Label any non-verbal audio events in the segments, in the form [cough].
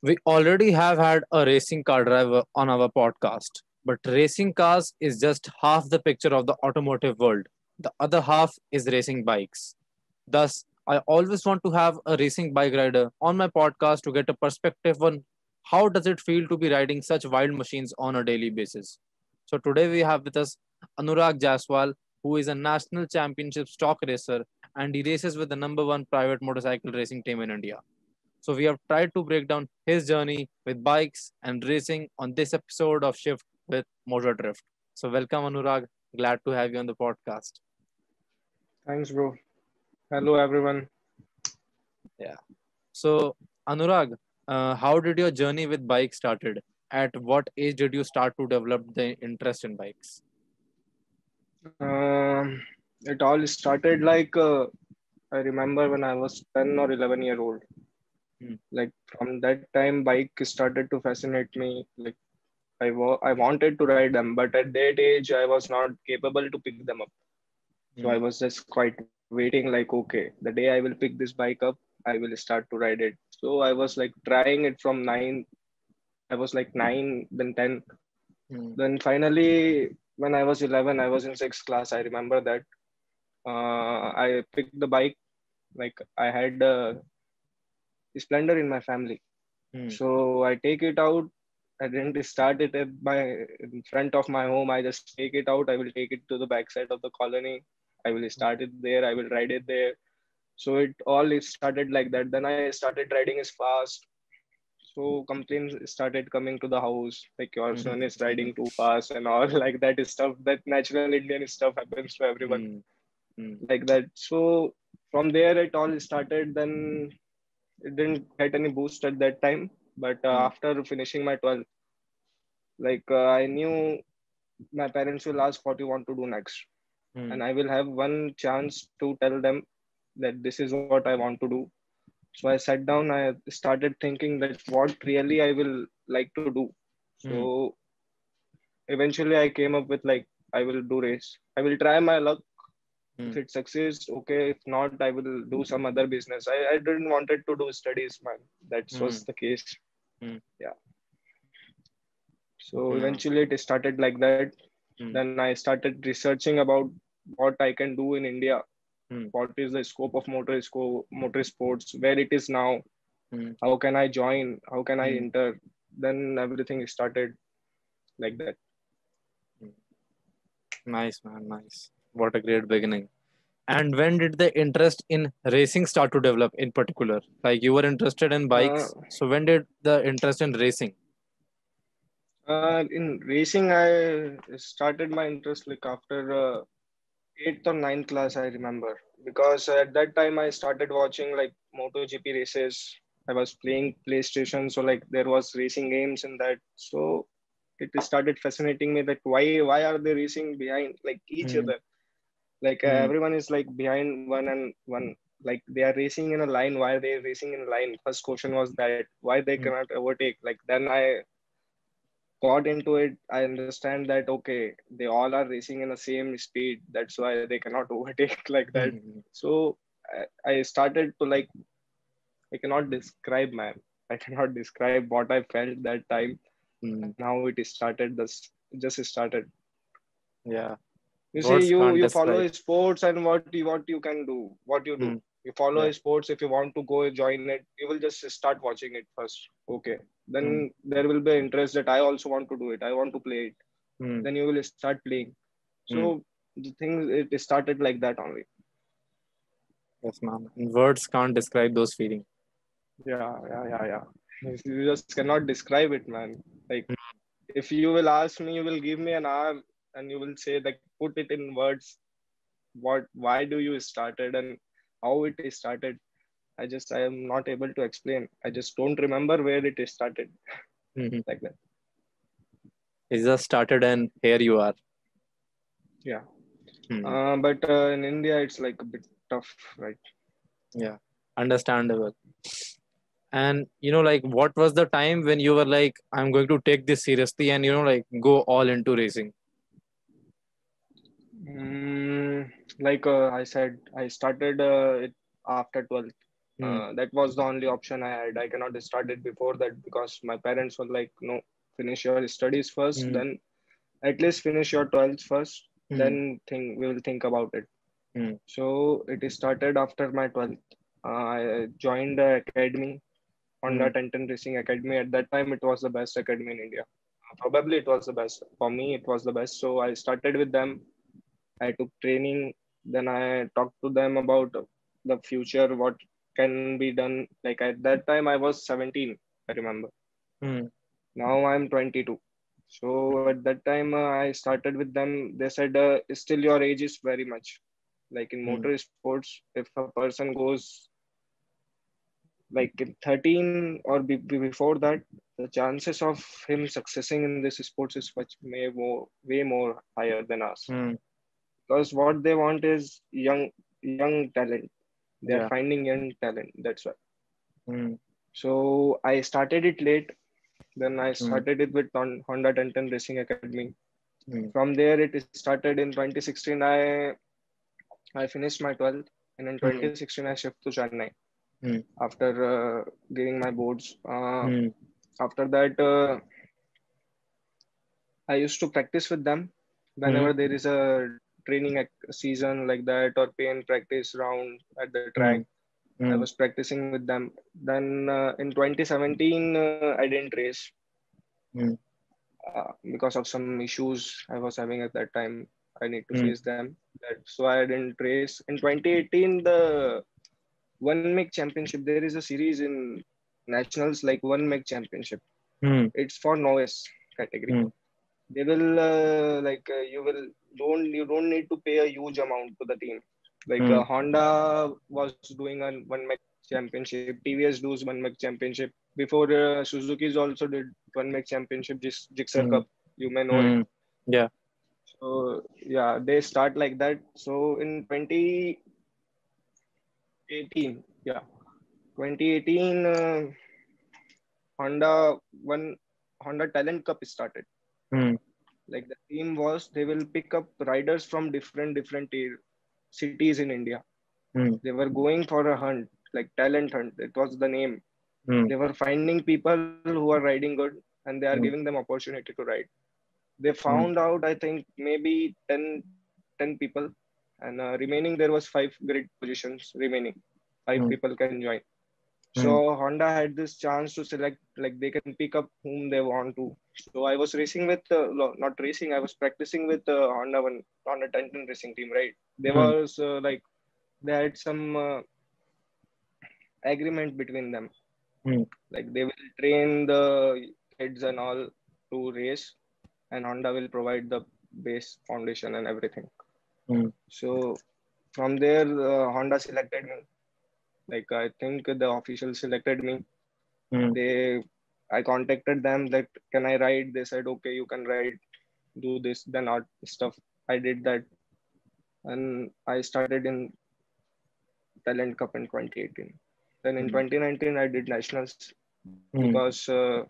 We already have had a racing car driver on our podcast, but racing cars is just half the picture of the automotive world. The other half is racing bikes. Thus, I always want to have a racing bike rider on my podcast to get a perspective on how does it feel to be riding such wild machines on a daily basis. So today we have with us Anurag Jaswal, who is a national championship stock racer and he races with the number one private motorcycle racing team in India. So we have tried to break down his journey with bikes and racing on this episode of Shift with Motor Drift. So welcome Anurag. Glad to have you on the podcast. Thanks, bro. Hello, everyone. Yeah. So Anurag, uh, how did your journey with bike started? At what age did you start to develop the interest in bikes? Um, it all started like uh, I remember when I was 10 or 11 year old. Hmm. Like from that time, bike started to fascinate me. Like I, wa- I wanted to ride them, but at that age, I was not capable to pick them up. So Hmm. I was just quite waiting, like, okay, the day I will pick this bike up, I will start to ride it. So I was like trying it from nine. I was like nine, then 10. Hmm. Then finally, when I was 11, I was in sixth class. I remember that. Uh, I picked the bike. Like I had uh, Splendor in my family. Hmm. So I take it out. I didn't start it at my in front of my home. I just take it out. I will take it to the backside of the colony. I will start it there. I will ride it there. So it all it started like that. Then I started riding as fast. So complaints started coming to the house, like your Mhm. son is riding too fast and all [laughs] like that stuff. That natural Indian stuff happens to everyone Hmm. Hmm. like that. So from there it all started. Then it didn't get any boost at that time. But uh, Hmm. after finishing my 12th, like uh, I knew my parents will ask what you want to do next. Hmm. And I will have one chance to tell them that this is what I want to do. So I sat down, I started thinking that what really I will like to do. So eventually I came up with like, I will do race. I will try my luck Hmm. if it succeeds okay if not i will do some other business i, I didn't wanted to do studies man that was Mhm. the case Hmm. yeah so Yeah. eventually it started like that Hmm. then i started researching about what i can do in india Hmm. what is the scope of motor sco- motor sports where it is now Hmm. how can i join how can i Hmm. enter then everything started like that Nice, man. Nice. What a great beginning. And when did the interest in racing start to develop in particular? Like you were interested in bikes. Uh, so when did the interest in racing? Uh, in racing, I started my interest like after uh, eighth or ninth class, I remember, because at that time I started watching like MotoGP races. I was playing PlayStation, so like there was racing games in that. So it started fascinating me that why why are they racing behind like each Hmm. other? Like uh, Hmm. everyone is like behind one and one. Like they are racing in a line. Why they are they racing in a line? First question was that why they Hmm. cannot overtake. Like then I got into it, I understand that okay, they all are racing in the same speed. That's why they cannot [laughs] overtake like that. Mhm. So I, I started to like, I cannot describe, man. I cannot describe what I felt that time. Mm, Now it started. This just started. Yeah. You see, you you follow describe. sports and what you what you can do, what you do. Mm. You follow Yeah. sports. If you want to go join it, you will just start watching it first. Okay, then Mm. there will be interest that I also want to do it. I want to play it. Mm, then you will start playing. So the thing it started like that only. Yes, ma'am And Words can't describe those feelings. Yeah, yeah, yeah, yeah. You just cannot describe it, man. Like if you will ask me, you will give me an hour and you will say like put it in words. What why do you started and how it is started? I just I am not able to explain. I just don't remember where it is started Mhm. like that. It just started and here you are. Yeah. Mhm. Uh, but uh, in India, it's like a bit tough, right? yeah understandable and you know like what was the time when you were like i'm going to take this seriously and you know like go all into racing Mm, like uh, I said, I started uh, it after 12th. Hmm. Uh, that was the only option I had. I cannot start it before that because my parents were like, no, finish your studies first, Hmm. then at least finish your 12th first, Hmm. then think we will think about it. Hmm. So it started after my 12th. Uh, I joined the academy, Honda Hmm. 1010 Racing Academy. At that time, it was the best academy in India. Probably it was the best. For me, it was the best. So I started with them. I took training. Then I talked to them about the future, what can be done. Like at that time, I was 17, I remember. Hmm. Now I'm 22. So at that time, uh, I started with them. They said, uh, still your age is very much. Like in Hmm. motor sports, if a person goes like in 13 or be, be- before that, the chances of him succeeding in this sports is much may more way more higher than us. Hmm. Because what they want is young young talent. They Yeah. are finding young talent. That's why. Hmm. So I started it late. Then I started it with Hon- Honda 1010 Racing Academy. Hmm. From there, it started in 2016. I I finished my 12th, and in 2016 I shifted to Chennai Hmm. after uh, giving my boards. Uh, Hmm. After that, uh, I used to practice with them whenever there is a training season like that or pain practice round at the track. I Hmm. was practicing with them. Then uh, in 2017, uh, I didn't race Hmm. uh, because of some issues I was having at that time. I need to Hmm. face them. So I didn't race. In 2018, the one make championship. There is a series in nationals like one make championship. Hmm. It's for novice category. Hmm. They will uh, like uh, you will don't you don't need to pay a huge amount to the team. Like Hmm. uh, Honda was doing a one make championship. TVS does one make championship. Before uh, Suzuki's also did one make championship. Just Gixxer Hmm. Cup. You may know it. Hmm. Yeah. So yeah, they start like that. So in 2018, yeah, 2018, uh, Honda one Honda Talent Cup started. Hmm. Like the theme was they will pick up riders from different different cities in India. Hmm. They were going for a hunt, like talent hunt. It was the name. Hmm. They were finding people who are riding good, and they are Hmm. giving them opportunity to ride they found out i think maybe 10 10 people and uh, remaining there was five grid positions remaining five Hmm. people can join so honda had this chance to select like they can pick up whom they want to so i was racing with uh, not racing i was practicing with uh, honda one honda 10 racing team right there Hmm. was uh, like they had some uh, agreement between them Hmm. like they will train the kids and all to race and honda will provide the base foundation and everything Hmm. so from there uh, honda selected me like i think the official selected me Hmm. they i contacted them that can i ride they said okay you can ride do this then art stuff i did that and i started in talent cup in 2018 then in Hmm. 2019 i did nationals Hmm. because uh,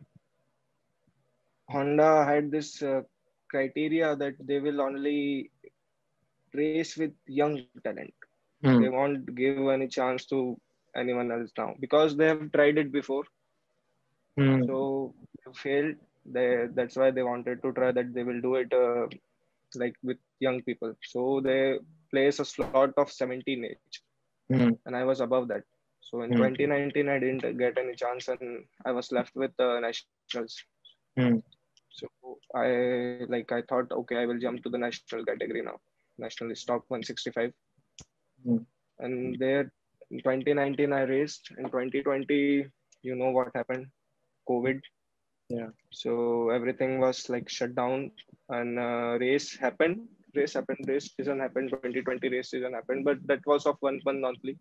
honda had this uh, criteria that they will only race with young talent Hmm. they won't give any chance to anyone else now because they have tried it before Hmm. so failed they that's why they wanted to try that they will do it uh, like with young people so they place a slot of 17 age Hmm. and i was above that so in Hmm. 2019 i didn't get any chance and i was left with uh, nationals Hmm. so i like i thought okay i will jump to the national category now national stock 165 Hmm. and there in 2019 i raced in 2020 you know what happened? Covid. Yeah. so everything was like shut down. And uh, race happened. Race happened. Race season happened. 2020 race season happened. But that was of one month only.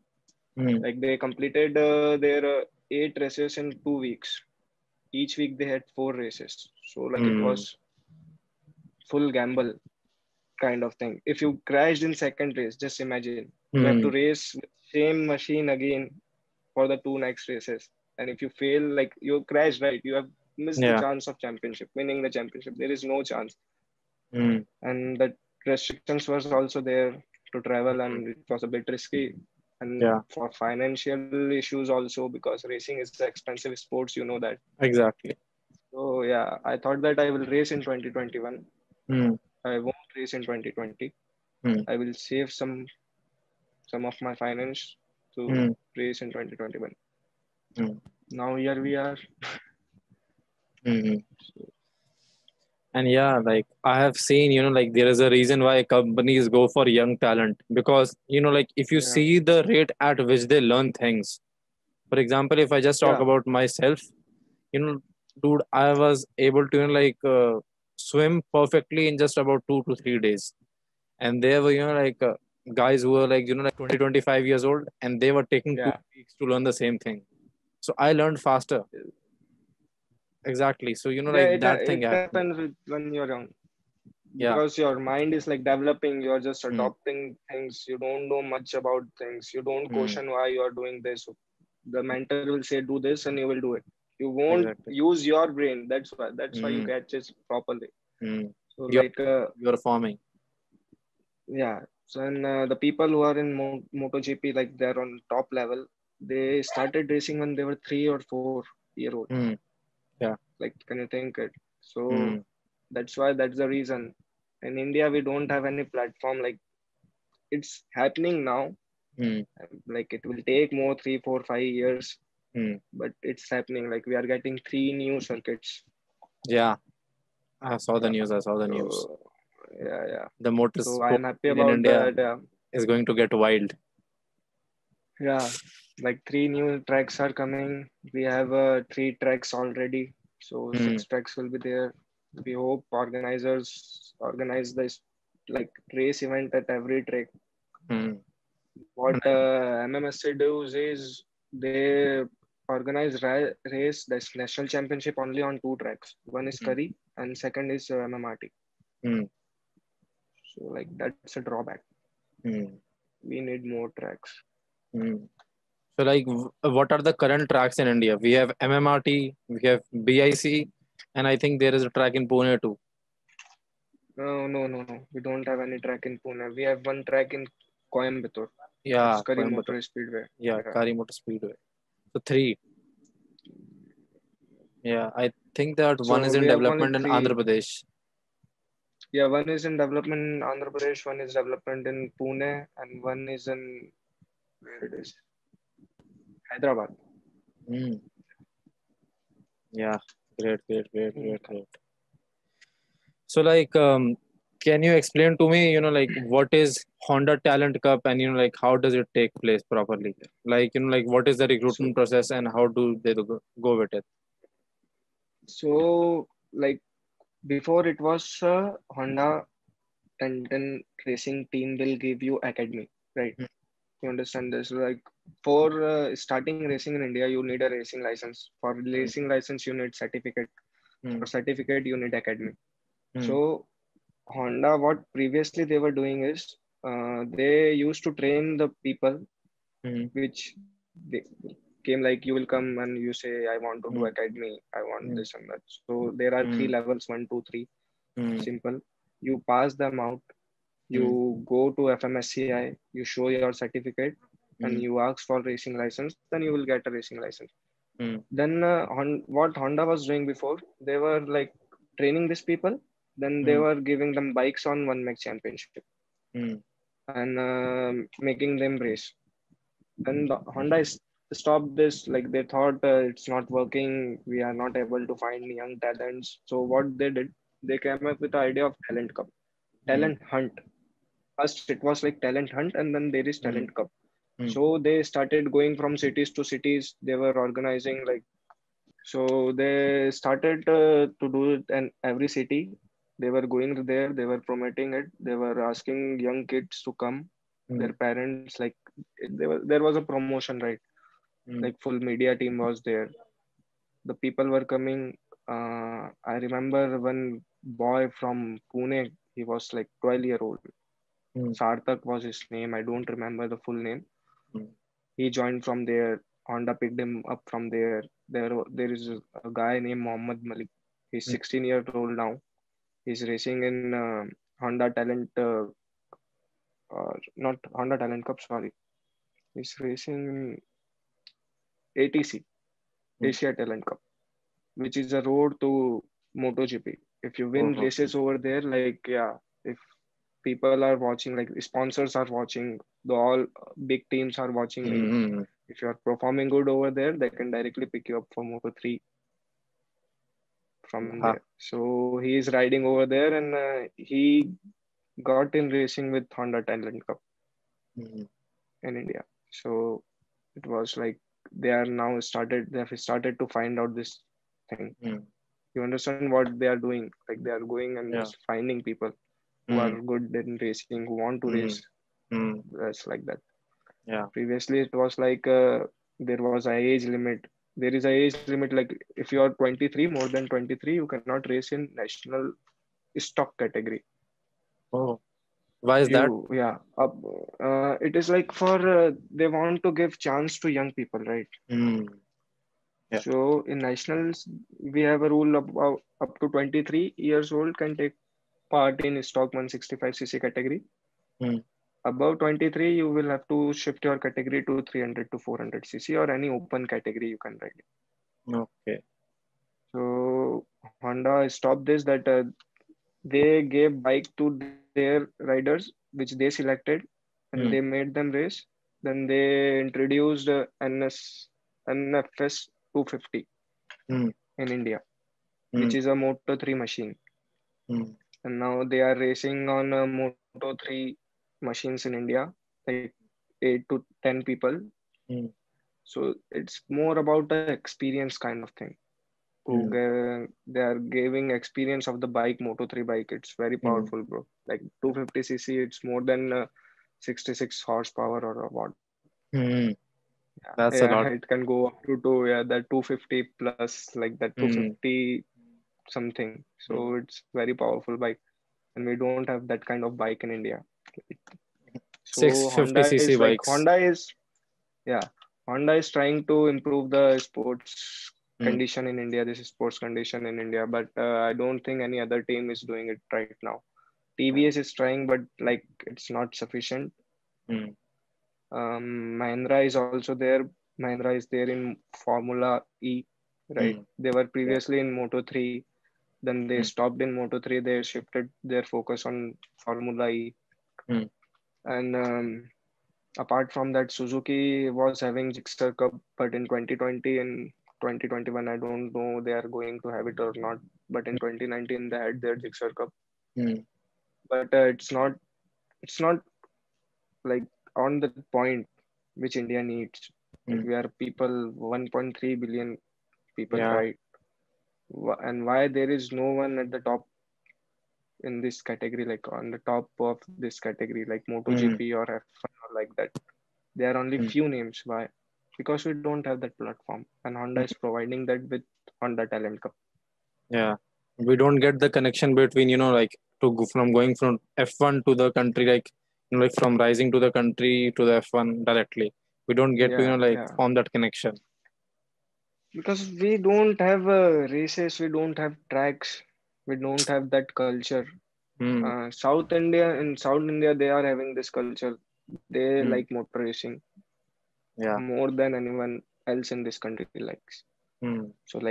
Hmm. like they completed uh, their uh, eight races in two weeks. Each week they had four races. So like it Hmm. was full gamble kind of thing. If you crashed in second race just imagine. You have to Hmm. race with same machine again for the two next races and if you fail like you crash right you have missed Yeah. the chance of championship winning the championship there is no chance Hmm. and the restrictions was also there to travel and it was a bit risky and Yeah. for financial issues also because racing is expensive sports. You know that. Exactly. So yeah, I thought that I will race in 2021. Hmm. I won't race in 2020. Hmm. I will save some some of my finance to Hmm. race in 2021. Hmm. Now here we are. hmm And yeah, like I have seen, you know, like there is a reason why companies go for young talent because, you know, like if you Yeah. see the rate at which they learn things. For example, if I just talk Yeah. about myself, you know, dude, I was able to, you know, like uh, swim perfectly in just about two to three days. And there were, you know, like uh, guys who were like, you know, like 20, 25 years old and they were taking Yeah. two weeks to learn the same thing. So I learned faster. Exactly. So, you know, yeah, like it, that it thing happens with when you're young. Yeah. Because your mind is like developing, you're just Hmm. adopting things. You don't know much about things. You don't Hmm. question why you're doing this. The mentor will say, do this, and you will do it. You won't Exactly. use your brain. That's why. That's why you Hmm. catch it properly. So Yeah. like uh, You're farming. yeah. So and uh, the people who are in Mo- MotoGP, like they're on top level. They started racing when they were three or four year old. Yeah, Like, can you think it? So Hmm. that's why that's the reason. In India, we don't have any platform. Like, it's happening now. Hmm. Like, it will take more three, four, five years, Hmm. but it's happening. Like, we are getting three new circuits. Yeah. I saw the news. I saw the news. So, yeah, yeah. The motor So I'm happy in India that. Yeah. is going to get wild. yeah like three new tracks are coming we have uh, three tracks already so Hmm. six tracks will be there we hope organizers organize this like race event at every track Hmm. what uh, mmsc does is they organize ra- race this national championship only on two tracks one is Hmm. Kari and second is uh, mmrt Hmm. So like that's a drawback Hmm. we need more tracks Hmm. So, like, w- what are the current tracks in India? We have MMRT, we have BIC, and I think there is a track in Pune too. No, no, no, no. We don't have any track in Pune. We have one track in Coimbatore. Yeah, It's Kari Coimbatore. Motor Speedway. Yeah, Yeah. Kari Motor Speedway. So three. Yeah, I think that one is in we have only development in. Andhra Pradesh. Yeah, one is in development in Andhra Pradesh, one is development in Pune, and one is in where it is Hyderabad. Hmm. Yeah, great, great, great, Hmm. great, great. So, like, um, can you explain to me, you know, like, what is Honda Talent Cup, and you know, like, how does it take place properly? Like, you know, like, what is the recruitment process, and how do they go, go with it? So like before it was uh, Honda and then racing team will give you academy, right? Hmm. You understand this? Like for uh, starting racing in India, you need a racing license. For racing license, you need certificate. Hmm. For certificate, you need academy. Hmm. So Honda, what previously they were doing is uh, they used to train the people, Hmm. which they came like you will come and you say I want to do Hmm. academy, I want Hmm. this and that. So there are three Hmm. levels: one, two, three. Simple. You pass them out. You go to FMSCI. You show your certificate, and you ask for racing license. Then you will get a racing license. Then uh, Hon- what Honda was doing before, they were like training these people. Then they were giving them bikes on one make championship and uh, making them race. Then the Honda is stopped this. Like they thought uh, it's not working. We are not able to find young talents. So what they did, they came up with the idea of talent cup, talent hunt. First it was like talent hunt, and then there is Hmm. talent cup. Hmm. So they started going from cities to cities. They were organizing like. So they started uh, to do it in every city. They were going there. They were promoting it. They were asking young kids to come Hmm. their parents like there was there was a promotion right Hmm. like full media team was there the people were coming uh, i remember one boy from pune he was like 12 year old Hmm. sarthak was his name i don't remember the full name Hmm. he joined from there honda picked him up from there there there is a, guy named mohammad malik he's Hmm. 16 year old now he's racing in uh, honda talent uh, or not honda talent cup sorry He's racing in ATC, Hmm. Asia Talent Cup, which is a road to MotoGP. If you win Oh, races over there, like yeah, if people are watching, like sponsors are watching, the all big teams are watching. Mm-hmm. If you are performing good over there, they can directly pick you up for Moto three from Ah. there. So he is riding over there, and uh, he got in racing with Honda Talent Cup Mm-hmm. in India. So it was like they are now started. They have started to find out this thing. Mm. You understand what they are doing? Like they are going and Yeah. just finding people who are good in racing, who want to Mm. race. Mm. That's like that. Yeah. Previously, it was like uh, there was a age limit. There is a age limit. Like if you are 23, more than 23, you cannot race in national stock category. Oh, why is that? Yeah. Up, uh, it is like for uh, they want to give chance to young people, right? Mm. Yeah. So in nationals, we have a rule about up to 23 years old can take part in stock 165cc category. Hmm. Above 23, you will have to shift your category to 300 to 400cc or any open category you can ride. Okay. So Honda stopped this that uh, they gave bike to their riders which they selected and Hmm. they made them race. Then they introduced uh, NS NFS 250 Hmm. in India, Mm. which is a Moto 3 machine. Mm. And now they are racing on uh, Moto 3 machines in India, like 8 to 10 people. Hmm. So it's more about the experience kind of thing. Who Hmm. ge- they are giving experience of the bike, Moto 3 bike. It's very Hmm. powerful, bro. Like 250cc, it's more than uh, 66 horsepower or what. Mm. Yeah, That's a lot. It can go up to two, yeah, that 250 plus, like that Mm. 250 something. So it's very powerful bike, and we don't have that kind of bike in India. So 650 Honda cc is like. Honda is, yeah, Honda is trying to improve the sports Mm. condition in India. This is sports condition in India, but uh, I don't think any other team is doing it right now. TVS is trying, but like it's not sufficient. Mm. Um, Mahindra is also there. Mahindra is there in Formula E, right? Mm. They were previously in Moto 3. Then they Mm. stopped in Moto 3. They shifted their focus on Formula E. Mm. And um, apart from that, Suzuki was having Gixxer Cup, but in 2020 and 2021, I don't know they are going to have it or not. But in 2019, they had their Gixxer Cup. Mm. But uh, it's not, it's not like on the point which India needs. Mm. we are people, 1.3 billion people, Yeah. right? And why there is no one at the top in this category, like on the top of this category, like MotoGP or F1 or like that. There are only Mm. few names. Why? Because we don't have that platform, and Honda is providing that with Honda Talent Cup. Yeah. We don't get the connection between, you know, like to go from going from F1 to the country, like, you know, like from rising to the country to the F1 directly. We don't get to, you know, like yeah. form that connection. Because we don't have uh, races, we don't have tracks, we don't have that culture. Mm. Uh, South India, in South India, they are having this culture. They Hmm. like motor racing Yeah. more than anyone else in this country likes. Mm. So like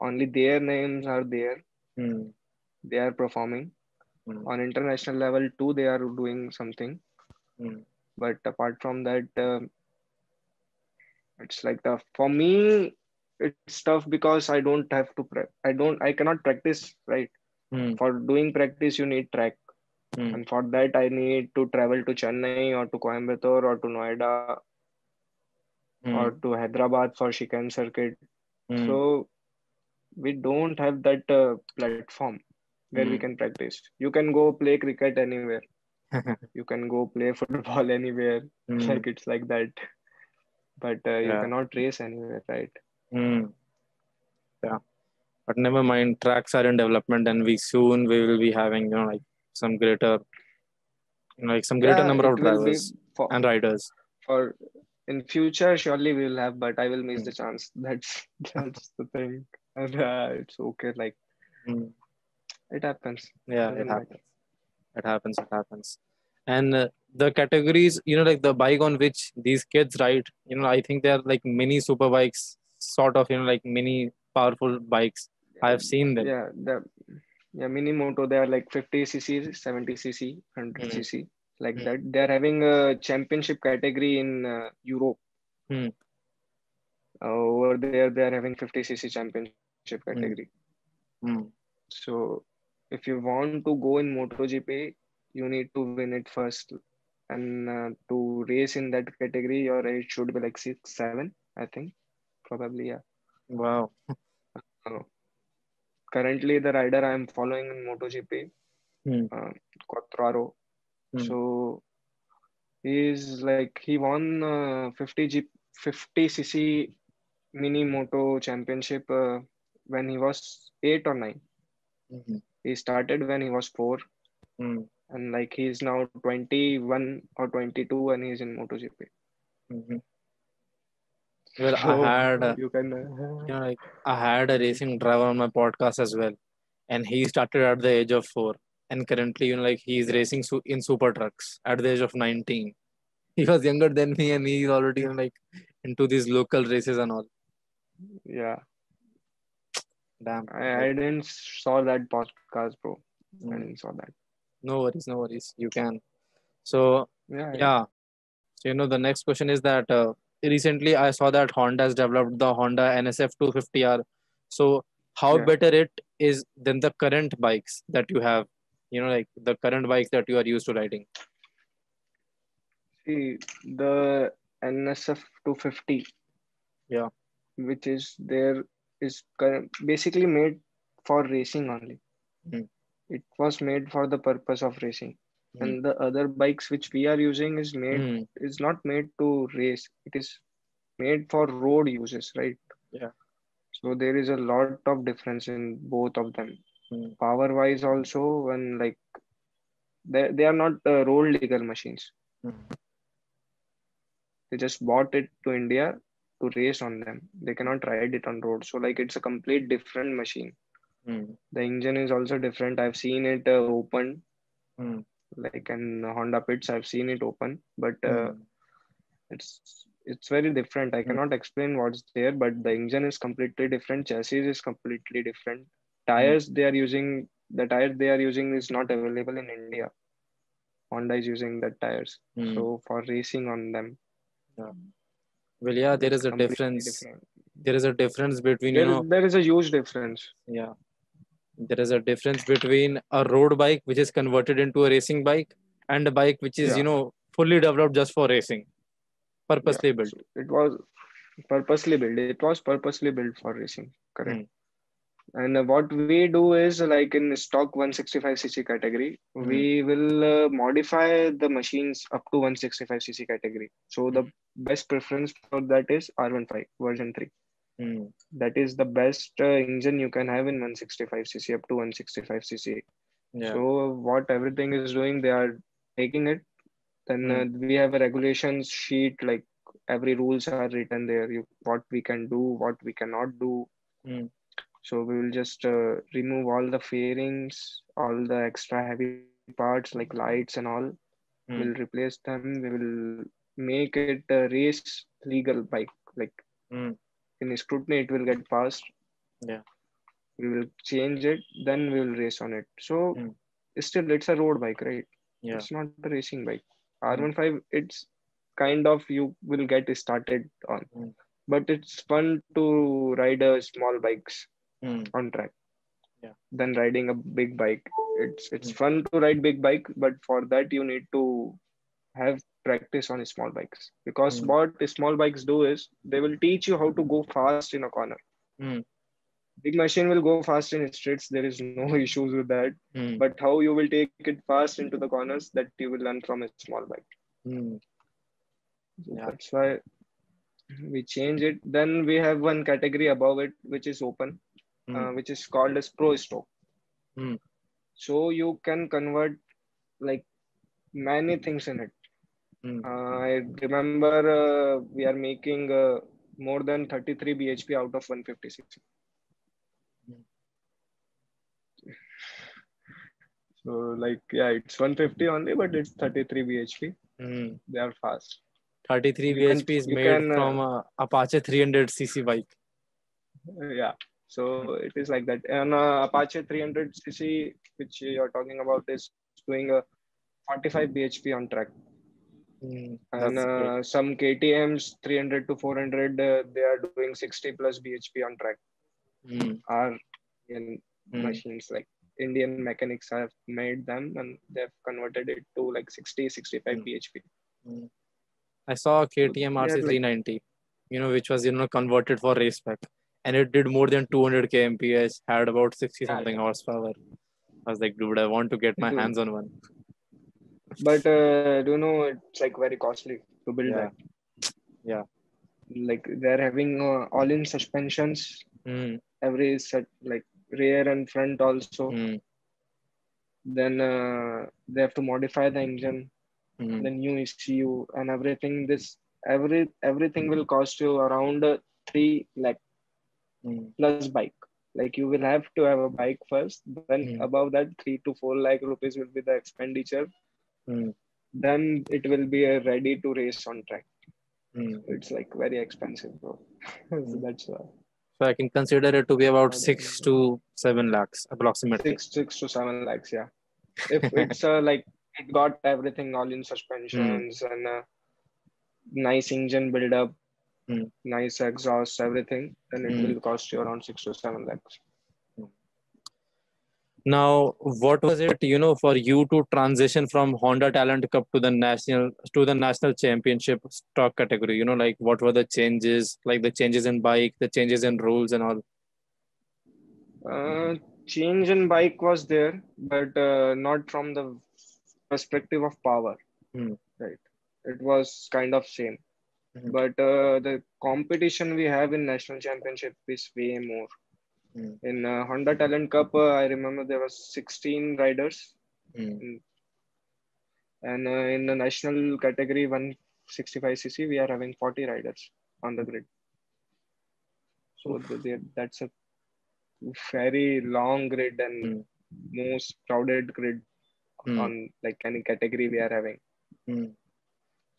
only their names are there. Mm. They are performing Mm. on international level too. They are doing something. Mm. But apart from that, um it's like tough for me. It's tough because I don't have to. Pre- I don't. I cannot practice. Right. Mm. For doing practice, you need track. Mm. and for that i need to travel to chennai or to coimbatore or to noida or Mm. to hyderabad for chicane circuit Mm. so we don't have that uh, platform where we Mm. can practice you can go play cricket anywhere [laughs] you can go play football [laughs] anywhere Mm. like it's like that but uh, you Yeah. cannot race anywhere right Mm. Yeah. But never mind, tracks are in development and we soon we will be having, you know, like some greater you know, like some greater yeah number of drivers for, and riders. for in future surely we will have but i will miss Mm. the chance [laughs] that's that's the thing and uh, it's okay like Mm. it happens Yeah, it happens. It happens, it happens. and uh, the categories you know like the bike on which these kids ride you know i think they're like mini super bikes sort of you know like mini powerful bikes i have seen them Yeah, the yeah mini moto they are like 50 cc, 70 cc, 100 Hmm. cc, like Hmm. that. They are having a championship category in uh, Europe. Hmm. Uh, over there, they are having 50 cc championship category. Hmm. So if you want to go in MotoGP, you need to win it first. And uh, to race in that category, your age should be like six, seven, I think. Probably, yeah. wow [laughs] Currently, the rider I am following in MotoGP, Hmm. uh, Quartararo. Hmm. So he's like he won uh, 50 G 50 cc mini moto championship uh, when he was eight or nine. Mhm. He started when he was four, Hmm. and like he's now 21 or 22 and he's in MotoGP. Mhm. Well i had uh, you can uh, you know like i had a racing driver on my podcast as well. And he started at the age of 4 and currently you know like he's racing su- in super trucks at the age of 19 [laughs] he was younger than me and he's already you know, like into these local races and all. Yeah. damn I, I didn't saw that podcast, bro. I Mm. didn't saw that. no worries no worries. You can. So Yeah, yeah. So you know the next question is that uh, recently i saw that honda has developed the honda nsf 250r so how Yeah. better it is than the current bikes that you have you know like the current bikes that you are used to riding See, the NSF 250, Yeah. which is there, is cur- basically made for racing only. Hmm. It was made for the purpose of racing. Hmm. And the other bikes which we are using is made Hmm. is not made to race. It is made for road uses, right? Yeah. So there is a lot of difference in both of them. Hmm. Power wise also, when like they, they are not uh, road legal machines. Hmm. They just bought it to India to race on them. They cannot ride it on road. So like it's a complete different machine. Hmm. The engine is also different. I've seen it uh, open, Hmm. Like in Honda pits. I've seen it open, but uh, Hmm. it's it's very different. I Hmm. cannot explain what's there, but the engine is completely different. Chassis is completely different. Tires they are using the tires they are using is not available in India. Honda is using the tires. Hmm. So for racing on them, well yeah there is a difference different. there is a difference between you There, know there is a huge difference. yeah there is a difference between a road bike which is converted into a racing bike and a bike which is Yeah. you know fully developed just for racing purposely built So it was purposely built. It was purposely built for racing. Correct. And uh, what we do is like in stock 165cc category, we will uh, modify the machines up to 165cc category. So the best preference for that is R15 version 3. Hmm. That is the best uh, engine you can have in 165cc up to 165cc. yeah So what everything is doing, they are taking it. Then uh, we have a regulations sheet, like every rules are written there. You what we can do, what we cannot do. Hmm. So we will just uh, remove all the fairings, all the extra heavy parts like lights and all. Hmm. We'll replace them. We will make it a race legal bike. Like Hmm. In scrutiny, it will get passed. Yeah. We will change it. Then we will race on it. So Hmm. still, it's a road bike, right? yeah It's not a racing bike. R15, it's kind of you will get started on, Mm. but it's fun to ride a small bikes Hmm. on track. Yeah. Than riding a big bike. It's it's Mm. fun to ride big bike, but for that you need to have practice on small bikes because Mm. what small bikes do is they will teach you how to go fast in a corner. Hmm. Big machine will go fast in streets. There is no [laughs] issues with that. Hmm. But how you will take it fast into the corners that you will learn from a small bike. Hmm. Yeah. That's why we change it. Then we have one category above it, which is open, Hmm. uh, which is called as Pro Stock. Hmm. So you can convert like many things in it. Hmm. Uh, I remember uh, we are making uh, more than 33 bhp out of 156. Hmm. So like yeah, it's 150 only, but it's 33 bhp. Mm. They are fast. 33 You can- bhp is made can, uh, from a Apache 300cc bike. Uh, yeah. So it is like that. And uh, Apache 300cc, which you're talking about, is doing a 45 bhp on track. Mm, And uh, some KTM's 300 to 400, uh, they are doing 60 plus bhp on track. Mm, Are in mm, machines like Indian mechanics have made them and they've converted it to like 60, 65 Mm. bhp. mm. I saw a KTM Yeah, RC like- 390, you know, which was you know converted for race pack, and it did more than 200 kmph, had about 60 something horsepower. I was like, dude, I want to get my hands on one. But uh, do you know it's like very costly to build Yeah. that. Yeah. Like they're having uh, Öhlins suspensions, Mm, every set like rear and front also. mm, Then uh, they have to modify the engine, mm, the new ECU and everything. This every everything will cost you around uh, three lakh mm, plus bike. Like you will have to have a bike first. Then Mm. above that, three to four lakh rupees will be the expenditure. Mm, Then it will be a ready to race on track. mm. It's like very expensive, bro. so [laughs] that's why So I can consider it to be about six to seven lakhs approximately. six six to seven lakhs. Yeah, [laughs] if it's uh, like it got everything Öhlins suspensions and uh, nice engine build up, Mm. nice exhaust, everything, then it Mm. will cost you around six to seven lakhs. Now, what was it, you know, for you to transition from Honda Talent Cup to the national to the national championship stock category? You know, like what were the changes, like the changes in bike, the changes in rules and all? Uh, change in bike was there, but uh, not from the perspective of power. Hmm. Right. It was kind of same, Mhm. but uh, the competition we have in national championship is way more. Hmm. In uh, Honda Talent Cup, uh, I remember there was 16 riders, Mm, and uh, in the national category 165cc, we are having 40 riders on the grid. So that's a very long grid and Mm. most crowded grid mm, on like any category we are having. mm,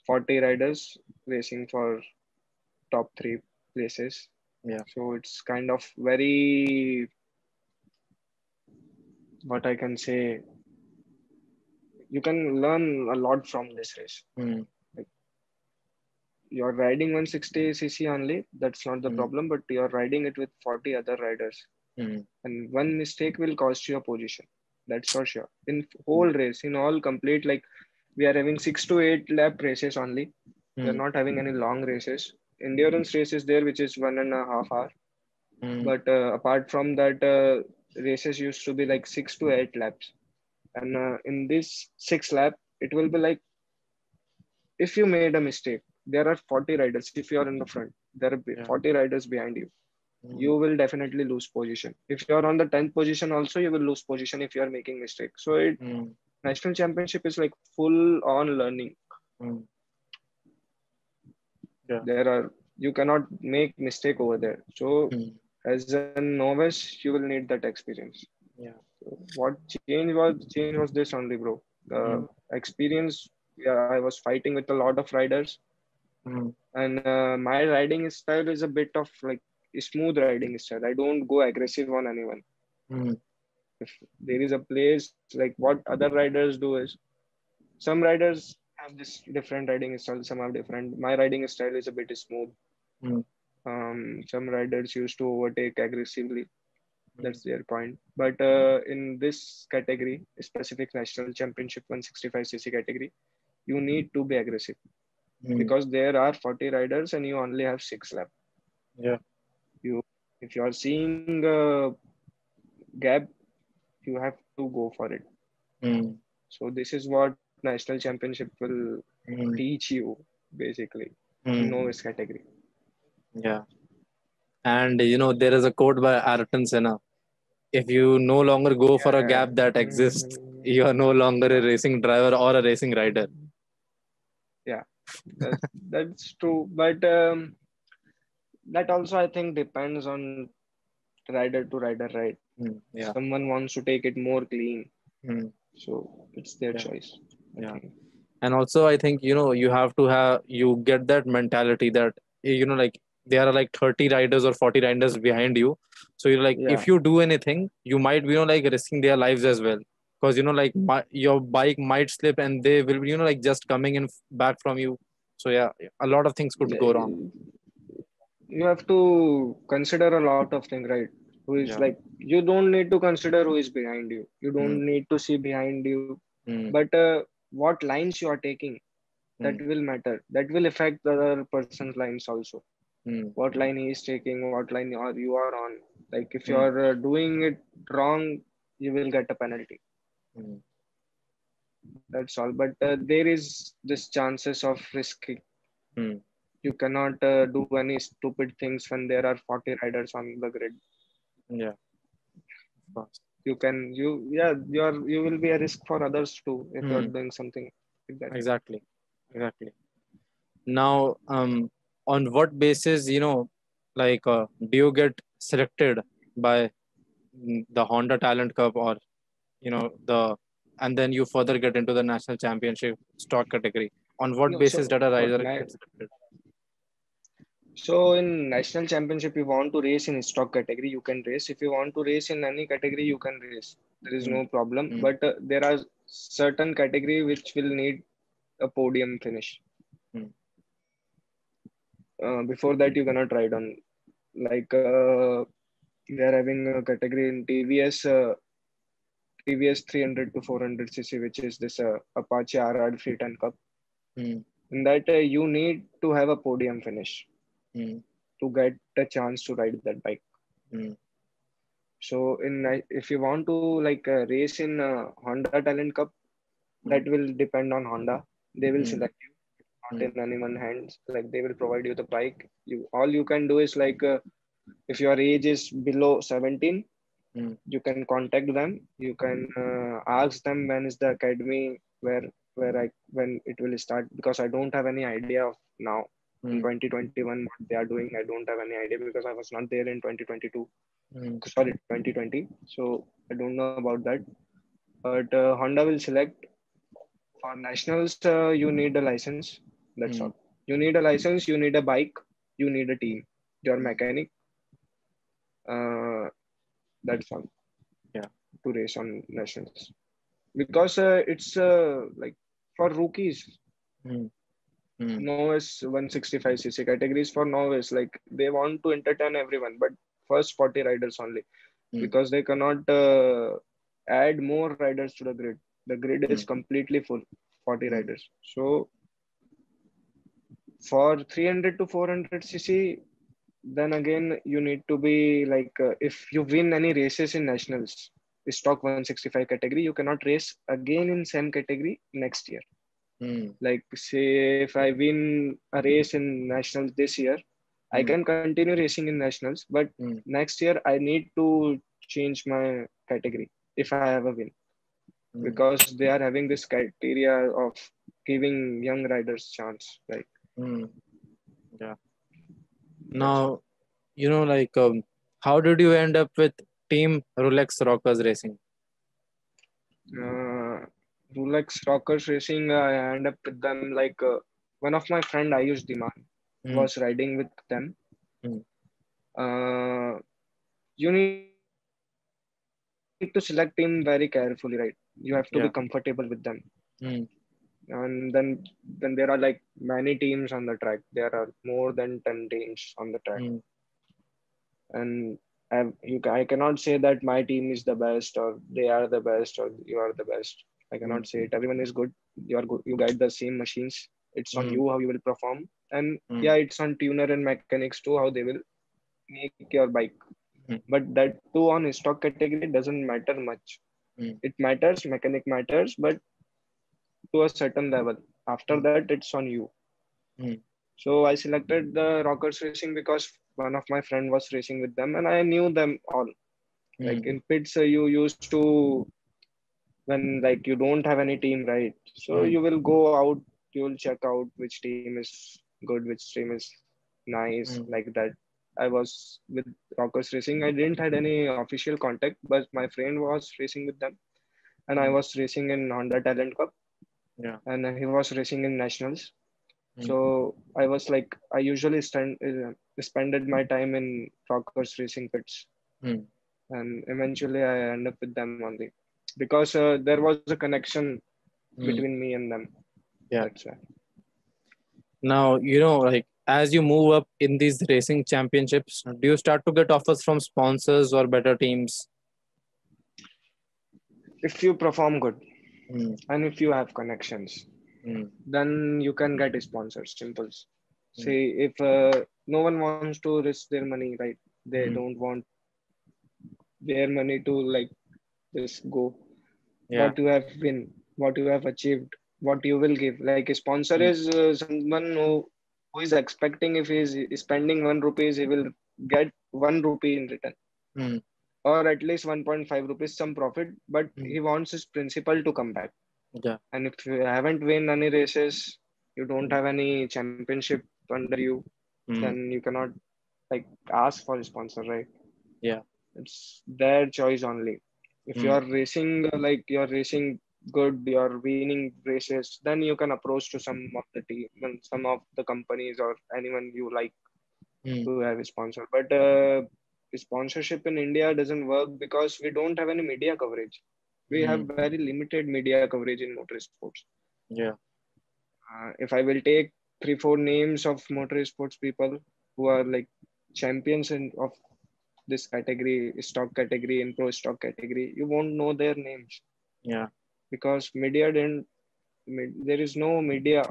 40 riders racing for top three places. Yeah. So it's kind of very, what I can say, you can learn a lot from this race. mm, You're riding 160cc only, that's not the Mm. problem, but you're riding it with 40 other riders. mm, And one mistake will cost you a position. That's for sure. In whole race, in all complete, like we are having six to eight lap races only. We're mm, not having any long races. Endurance race is there, which is one and a half hour. mm, But uh, apart from that, uh, races used to be like six to eight laps. And uh, in this six lap, it will be like if you made a mistake, there are 40 riders. If you are in the front, there are Yeah. 40 riders behind you. mm, You will definitely lose position. If you are on the 10th position, also you will lose position if you are making mistake. So it mm, national championship is like full on learning. Mm. There are you cannot make mistake over there. So Mm. as a novice, you will need that experience. Yeah. So what change was change was this only, bro. The Mm. experience. Yeah, I was fighting with a lot of riders, Mm, and uh, my riding style is a bit of like smooth riding style. I don't go aggressive on anyone. mm, If there is a place like what other riders do is, some riders have this different riding style. Some have different. My riding style is a bit smooth. Mm. Um, some riders used to overtake aggressively. That's their point. But uh, in this category, specific national championship 165cc category, you need to be aggressive mm. because there are 40 riders and you only have six left. Yeah. You, if you are seeing a gap, you have to go for it. Mm, So this is what national championship will mm, teach you basically mm. in novice category. Yeah. And you know, there is a quote by Ayrton Senna. If you no longer go for a gap that exists, Mhm. you are no longer a racing driver or a racing rider. That, that's true, but um, that also I think depends on rider to rider, right? Mm, yeah. Someone wants to take it more clean. Mm, So it's their Yeah. choice. Yeah. and also i think you know you have to have you get that mentality that you know like there are like 30 riders or 40 riders behind you so you're like Yeah. if you do anything you might you know like risking their lives as well because you know like my, your bike might slip and they will you know like just coming in back from you so yeah a lot of things could go wrong You have to consider a lot of things, right? Who is Yeah. like you don't need to consider who is behind you. You don't Hmm. need to see behind you, Mm, but uh, what lines you are taking that mm, will matter. That will affect the other person's lines also. mm, What line he is taking, what line are you are on. Like if you Hmm. are uh, doing it wrong, you will get a penalty. mm, That's all. But uh, there is this chances of risking. mm. You cannot uh, do any stupid things when there are 40 riders on the grid. yeah of course. You can you yeah you are you will be a risk for others too if you are Hmm. doing something like that. exactly exactly now um on what basis you know like uh, do you get selected by mm, the honda talent cup or you know the and then you further get into the national championship stock category on what No, basis so that a rider na- gets selected So in national championship, you want to race in stock category, you can race. If you want to race in any category, you can race. There is Hmm. no problem. Hmm. But uh, there are certain category which will need a podium finish. Hmm. Uh, before that, you cannot ride on. Like uh, we are having a category in TVS, uh, TVS 300 to 400 cc, which is this uh, Apache RR 310 Cup. Hmm. In that, uh, you need to have a podium finish Hmm. to get a chance to ride that bike. Hmm. So in if you want to like uh, race in uh, Honda Talent Cup, that will depend on Honda. They will Hmm. select you, not Hmm. in anyone's hands. Like they will provide you the bike. You all you can do is like uh, if your age is below 17, Hmm. you can contact them. You can uh, ask them when is the academy where where I when it will start because I don't have any idea of now in Hmm. 2021 what they are doing. I don't have any idea because I was not there in 2022 Hmm. sorry 2020 so i don't know about that but uh, honda will select for nationals uh, you need a license that's Hmm. all you need a license you need a bike you need a team your Hmm. mechanic uh, that's all Yeah. to race on nationals because uh, it's uh, like for rookies Hmm. Hmm. novice 165cc categories for novice like they want to entertain everyone but first 40 riders only Hmm. because they cannot uh, add more riders to the grid the grid is Hmm. completely full 40 Hmm. riders so for 300 to 400 cc then again you need to be like uh, if you win any races in nationals stock 165 category you cannot race again in same category next year Hmm. like say if i win a race in nationals this year i Hmm. can continue racing in nationals but Hmm. next year i need to change my category if i have a win Hmm. because they are having this criteria of giving young riders chance like Hmm. Yeah. Now, you know, like, um, how did you end up with Team Rolex Rockers Racing? uh, Rolex Rockers Racing, I end up with them like uh, one of my friend Ayush Diman Hmm. was riding with them. Hmm. Uh, you need to select team very carefully, right? You have to Yeah. be comfortable with them, Hmm. and then then there are like many teams on the track. There are more than ten teams on the track, Hmm. and I, you I cannot say that my team is the best or they are the best or you are the best. I cannot say it. Everyone is good. You are good. You guide the same machines. It's on Hmm. you how you will perform, and Hmm. yeah, it's on tuner and mechanics too how they will make your bike. Hmm. But that too on stock category doesn't matter much. Hmm. It matters, mechanic matters, but to a certain level. After Hmm. that, it's on you. So I selected the Rockers Racing because one of my friend was racing with them, and I knew them all. Like in pits, uh, you used to when like you don't have any team, right? So Hmm. you will go out, you will check out which team is good, which team is nice, Hmm. like that. I was with Rockers Racing. I didn't had any official contact, but my friend was racing with them, and I Mm. was racing in Honda Talent Cup. Yeah. And he was racing in nationals. Mm. So I was like, I usually stand, uh, spended my time in Rockers racing pits, Mm. and eventually I end up with them only because uh, there was a connection Mm. between me and them. Yeah. Now, you know, like as you move up in these racing championships, do you start to get offers from sponsors or better teams? If you perform good Mm. and if you have connections, Mm. then you can get sponsors. Simple. Mm. See, if uh, no one wants to risk their money, right? They Mm. don't want their money to like just go. Yeah. What you have been, what you have achieved, what you will give. Like a sponsor Mm. is uh, someone who who is expecting if he is spending one rupees, he will get one rupee in return. Mm. Or at least 1.5 rupees, some profit, but Mm. he wants his principal to come back. Yeah. And if you haven't won any races, you don't have any championship under you, Mm. then you cannot like ask for a sponsor, right? Yeah. It's their choice only. If Mm. you are racing like you're racing good, you're winning races, then you can approach to some of the team, and some of the companies or anyone you like Mm. to have a sponsor. But uh, sponsorship in India doesn't work because we don't have any media coverage. We have very limited media coverage in motorsports. Yeah. Uh, if I will take three, four names of motorsports people who are like champions in of this category, stock category, and pro stock category, you won't know their names Yeah. because media didn't. There is no media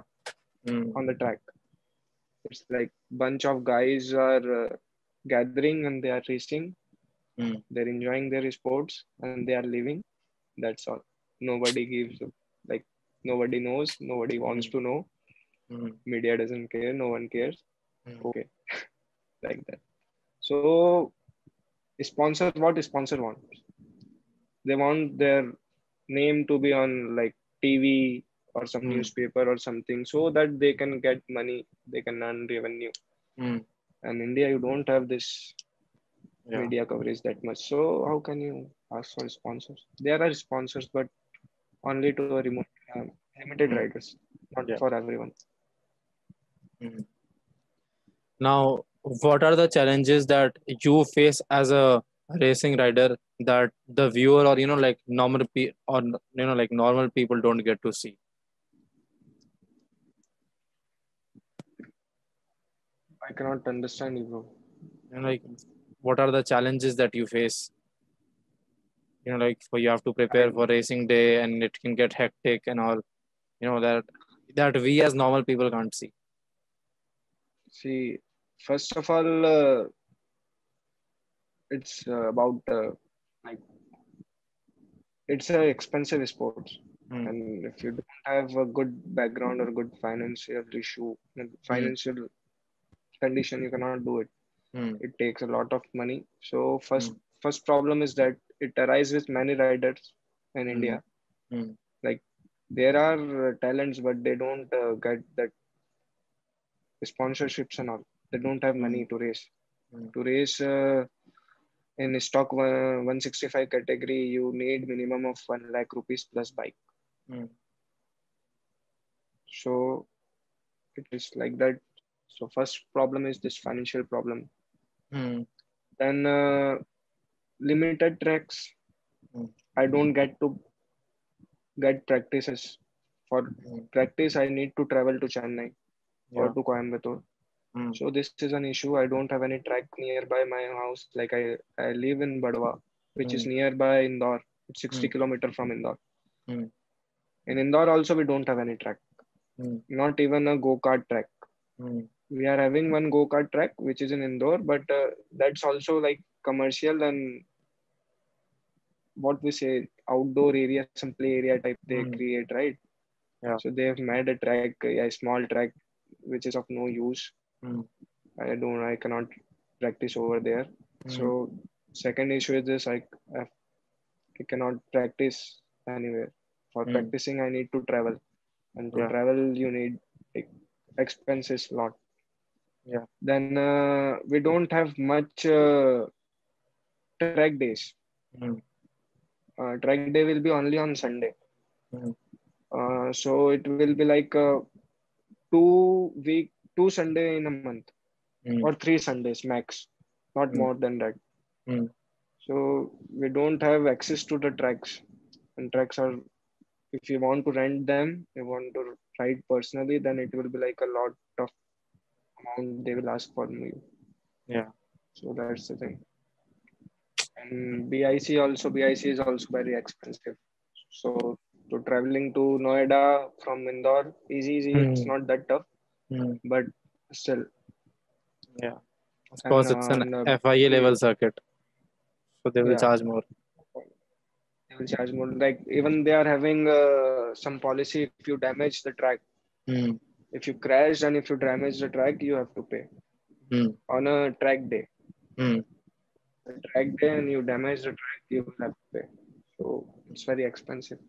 Mm. on the track. It's like bunch of guys are uh, gathering and they are racing. Mm. They're enjoying their sports and they are living. That's all. Nobody gives like nobody knows. Nobody wants to know. Mm. Media doesn't care. No one cares. Mm. Okay, [laughs] like that. So, sponsor what sponsor wants? They want their name to be on like TV or some Hmm. newspaper or something so that they can get money, they can earn revenue. Mm. And India, you don't have this Yeah. media coverage that much. So how can you ask for sponsors? There are sponsors, but only to a remote, uh, limited Hmm. riders, not Yeah. for everyone. Mm. Now, what are the challenges that you face as a racing rider that the viewer or you know like normal pe- or you know like normal people don't get to see? I cannot understand you, bro. You know, like what are the challenges that you face? You know, like for you have to prepare for racing day and it can get hectic and all. You know that that we as normal people can't see. See, first of all, uh, it's uh, about uh, like it's an expensive sport, Hmm. and if you don't have a good background or good financial issue, financial condition, you cannot do it. Hmm. It takes a lot of money. So first, first problem is that it arises with many riders in Hmm. India. Hmm. Like there are uh, talents, but they don't uh, get that sponsorships and all. They don't have money to race. Hmm. To race uh, in stock uh, 165 category, you need minimum of 1 lakh rupees plus bike. Hmm. So it is like that. So first problem is this financial problem. Hmm. Then uh, limited tracks. Hmm. I don't get to get practices. For Hmm. practice, I need to travel to Chennai or to Coimbatore. Hmm. So this is an issue. I don't have any track nearby my house. Like I, I live in Badwa, which is Hmm. nearby Indore. It's 60 Hmm. kilometer from Indore. Hmm. In Indore also we don't have any track. Hmm. Not even a go-kart track. Hmm. We are having one go-kart track which is in Indore, but uh, that's also like commercial and what we say outdoor area, some play area type they create, right? Yeah. So they have made a track, a small track, which is of no use. Hmm. I don't, I cannot practice over there. Hmm. So second issue is this: I, I cannot practice anywhere. For Hmm. practicing, I need to travel, and to Yeah. travel, you need like, expenses lot. Yeah. Then uh, we don't have much uh, track days. Hmm. uh, track day will be only on Sunday. Uh, so it will be like uh, two week, two Sunday in a month Mm. or three Sundays max, not Mm. more than that. Mm. So we don't have access to the tracks, and tracks are. If you want to rent them, you want to ride personally, then it will be like a lot of amount they will ask from you. Yeah. So that's the thing. And BIC also, BIC is also very expensive. So to traveling to Noida from Indore, easy, easy. It's Hmm. not that tough, Mm. but still. Yeah. Of course, And, it's uh, an uh, FIA level circuit, so they will Yeah. charge more. They will charge more. Like even they are having uh, some policy. If you damage the track, Mm. if you crash and if you damage the track, you have to pay Mm. on a track day. Mm. A track day and you damage the track, you will have to pay. So it's very expensive.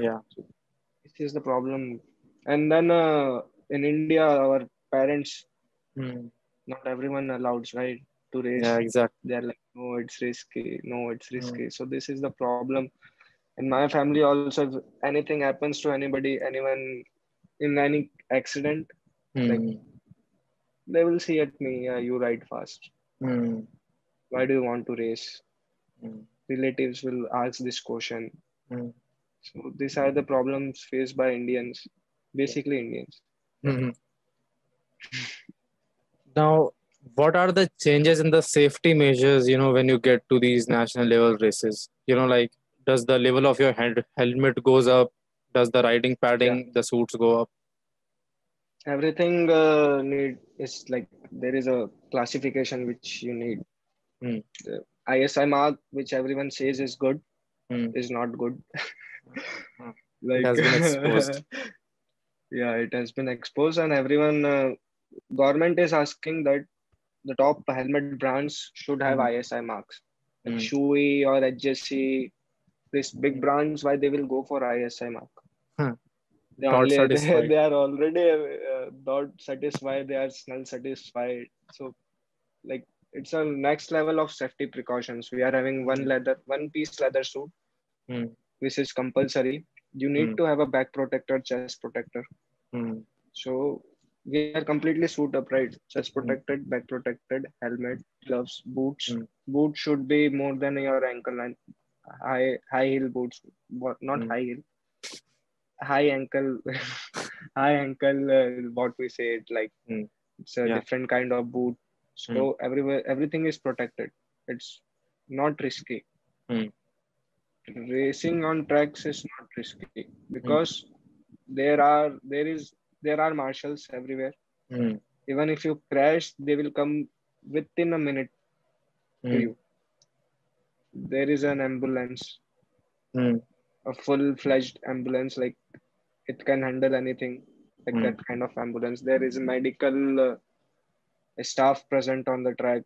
Yeah. This is the problem. And then uh, in India, our parents, Mm. not everyone allows, right, to race. Yeah, exactly. They're like, no, it's risky. No, it's Hmm. risky. So this is the problem. In my family, also, if anything happens to anybody, anyone in any accident, Mm. they will see at me, yeah, you ride fast. Mm. Why do you want to race? Mm. Relatives will ask this question. Mm. So these are the problems faced by Indians, basically Indians. Mhm. Now, what are the changes in the safety measures, you know, when you get to these national level races? You know, like does the level of your head helmet goes up? Does the riding padding, the suits go up? Everything uh, need is like there is a classification which you need. Hmm. The ISI mark, which everyone says is good, Hmm. is not good. [laughs] Like has been exposed. [laughs] yeah, it has been exposed, and everyone uh, government is asking that the top helmet brands should have Hmm. ISI marks. Like. Shoei or HSC, this big brands, why they will go for ISI mark? Hmm. They, only, [laughs] they, they are already uh, not satisfied. They are still satisfied. So, like, it's a next level of safety precautions. We are having one Hmm. leather, one piece leather suit, Hmm. which is compulsory. You need Hmm. to have a back protector, chest protector. Mm. So we are completely suit up, right? Chest Hmm. protected, back protected, helmet, gloves, boots. Hmm. Boots should be more than your ankle length. High high heel boots, what not Hmm. high heel, high ankle, [laughs] high ankle. Uh, what we say it like it's a Yeah. different kind of boot. So everywhere everything is protected. It's not risky. Hmm. Racing on tracks is not risky because there are there is there are marshals everywhere Mm. even if you crash they will come within a minute to Mm. you there is an ambulance Mm. a full-fledged ambulance like it can handle anything like Hmm. that kind of ambulance there is a medical uh, staff present on the track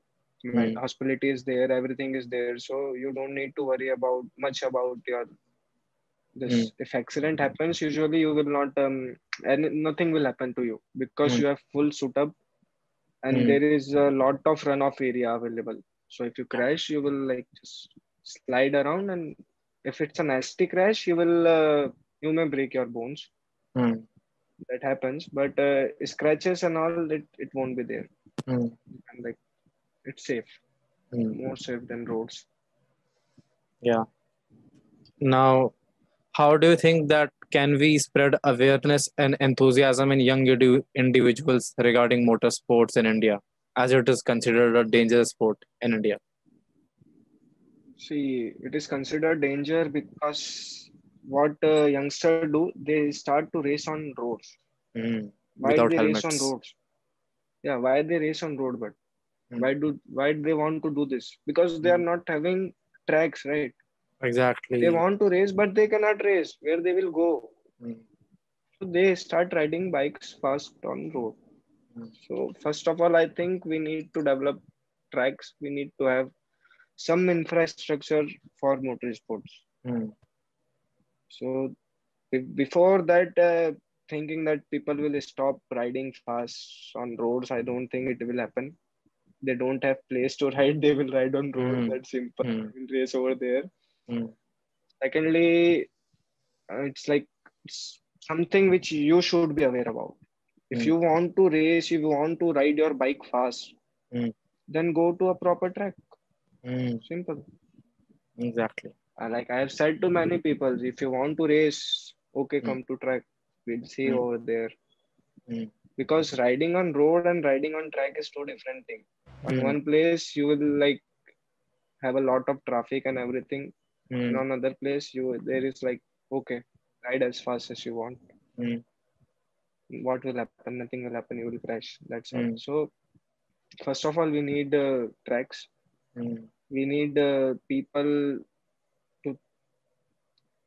Hmm. hospitality is there everything is there so you don't need to worry about much about your this Hmm. if accident happens usually you will not um and nothing will happen to you because Hmm. you have full suit up and Hmm. there is a lot of runoff area available so if you crash you will like just slide around and if it's a nasty crash you will uh, you may break your bones Mm. that happens but uh, scratches and all it, it won't be there Mm. and like it's safe Mm. more safe than roads Yeah. Now, how do you think that can we spread awareness and enthusiasm in young indi- individuals regarding motorsports in India, as it is considered a dangerous sport in India? see it is considered danger because what uh, youngster do they start to race on roads Mm. why Without they helmets. race on roads yeah why they race on road but Hmm. why do why do they want to do this because they are Hmm. not having tracks right Exactly. they want to race but they cannot race where they will go Mm. so they start riding bikes fast on road Hmm. so first of all i think we need to develop tracks we need to have some infrastructure for motorsports Mm. so before that uh, thinking that people will stop riding fast on roads i don't think it will happen they don't have place to ride they will ride on road Hmm. that's simple Hmm. They will race over there Mm. secondly uh, it's like it's something which you should be aware about if Mm. you want to race if you want to ride your bike fast Mm. then go to a proper track Mm, simple exactly. Uh, like i have said to many people if you want to race okay Mm. come to track we'll see Mm. over there Mm. Because riding on road and riding on track is two different things on Mm. one place you will like have a lot of traffic and everything Mm. and on another place you there is like okay ride as fast as you want Mm. what will happen nothing will happen you will crash that's all Mm. so first of all we need uh, tracks Mm. we need uh, people to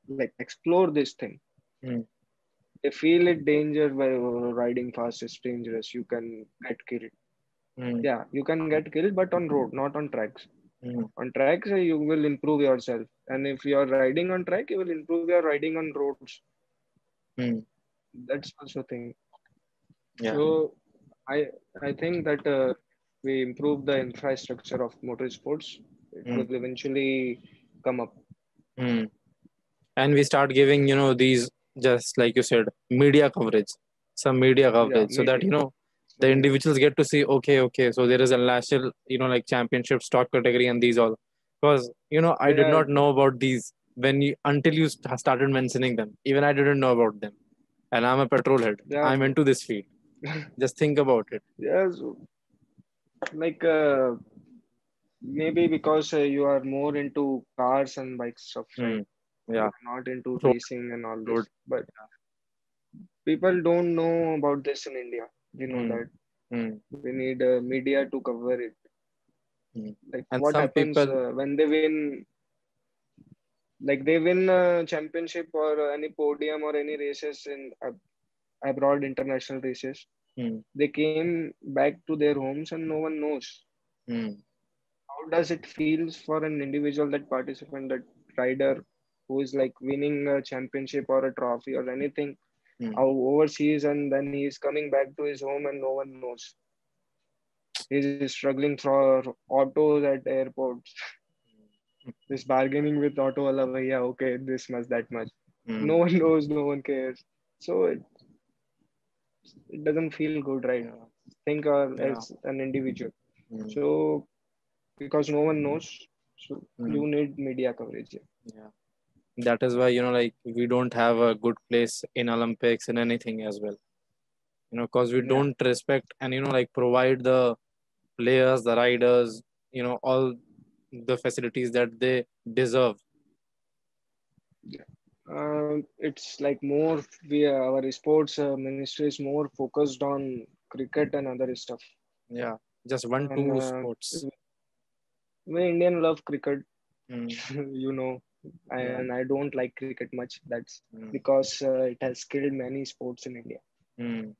like explore this thing feel it danger by uh, riding fast is dangerous you can get killed Mm. yeah you can get killed but on road not on tracks Mm. on tracks uh, you will improve yourself and if you are riding on track you will improve your riding on roads Mm. that's also thing Yeah. so i i think that uh, we improve the infrastructure of motorsports it Mm. will eventually come up Mm. And we start giving, you know, these just like you said, media coverage, some media coverage, so that you know the individuals get to see, okay, okay, so there is a national, you know, like championship stock category and these all. Because you know, I did Yeah. not know about these when you until you started mentioning them. Even I didn't know about them. And I'm a petrol head. Yeah. I'm into this field. [laughs] Just think about it. yeah so, like uh, maybe because uh, you are more into cars and bikes stuff right? Mm. Yeah. Not into Road- racing and all this but people don't know about this in india we know Mm. that Mm. we need uh, media to cover it Mm. like And what happens people- uh, when they win like they win a championship or any podium or any races in ab- abroad international races Mm. they came back to their homes and no one knows Mm. how does it feels for an individual that participant that rider who is like winning a championship or a trophy or anything Mm. overseas and then he is coming back to his home and no one knows he's struggling for autos at airports this bargaining with auto wala bhaiya okay this much that much Mm. no one knows no one cares so it, it doesn't feel good right Yeah. think uh, Yeah. as an individual Mm. so because no one knows so Mm. you need media coverage yeah that is why you know like we don't have a good place in olympics and anything as well. You know because we Yeah. don't respect and you know like provide the players the riders you know all the facilities that they deserve. Uh, it's like more we our sports uh, ministry is more focused on cricket and other stuff. Yeah just one And, two uh, sports. we indian love cricket. Mm, [laughs] you know and i don't like cricket much. That's mm, because uh, it has killed many sports in india. Mm,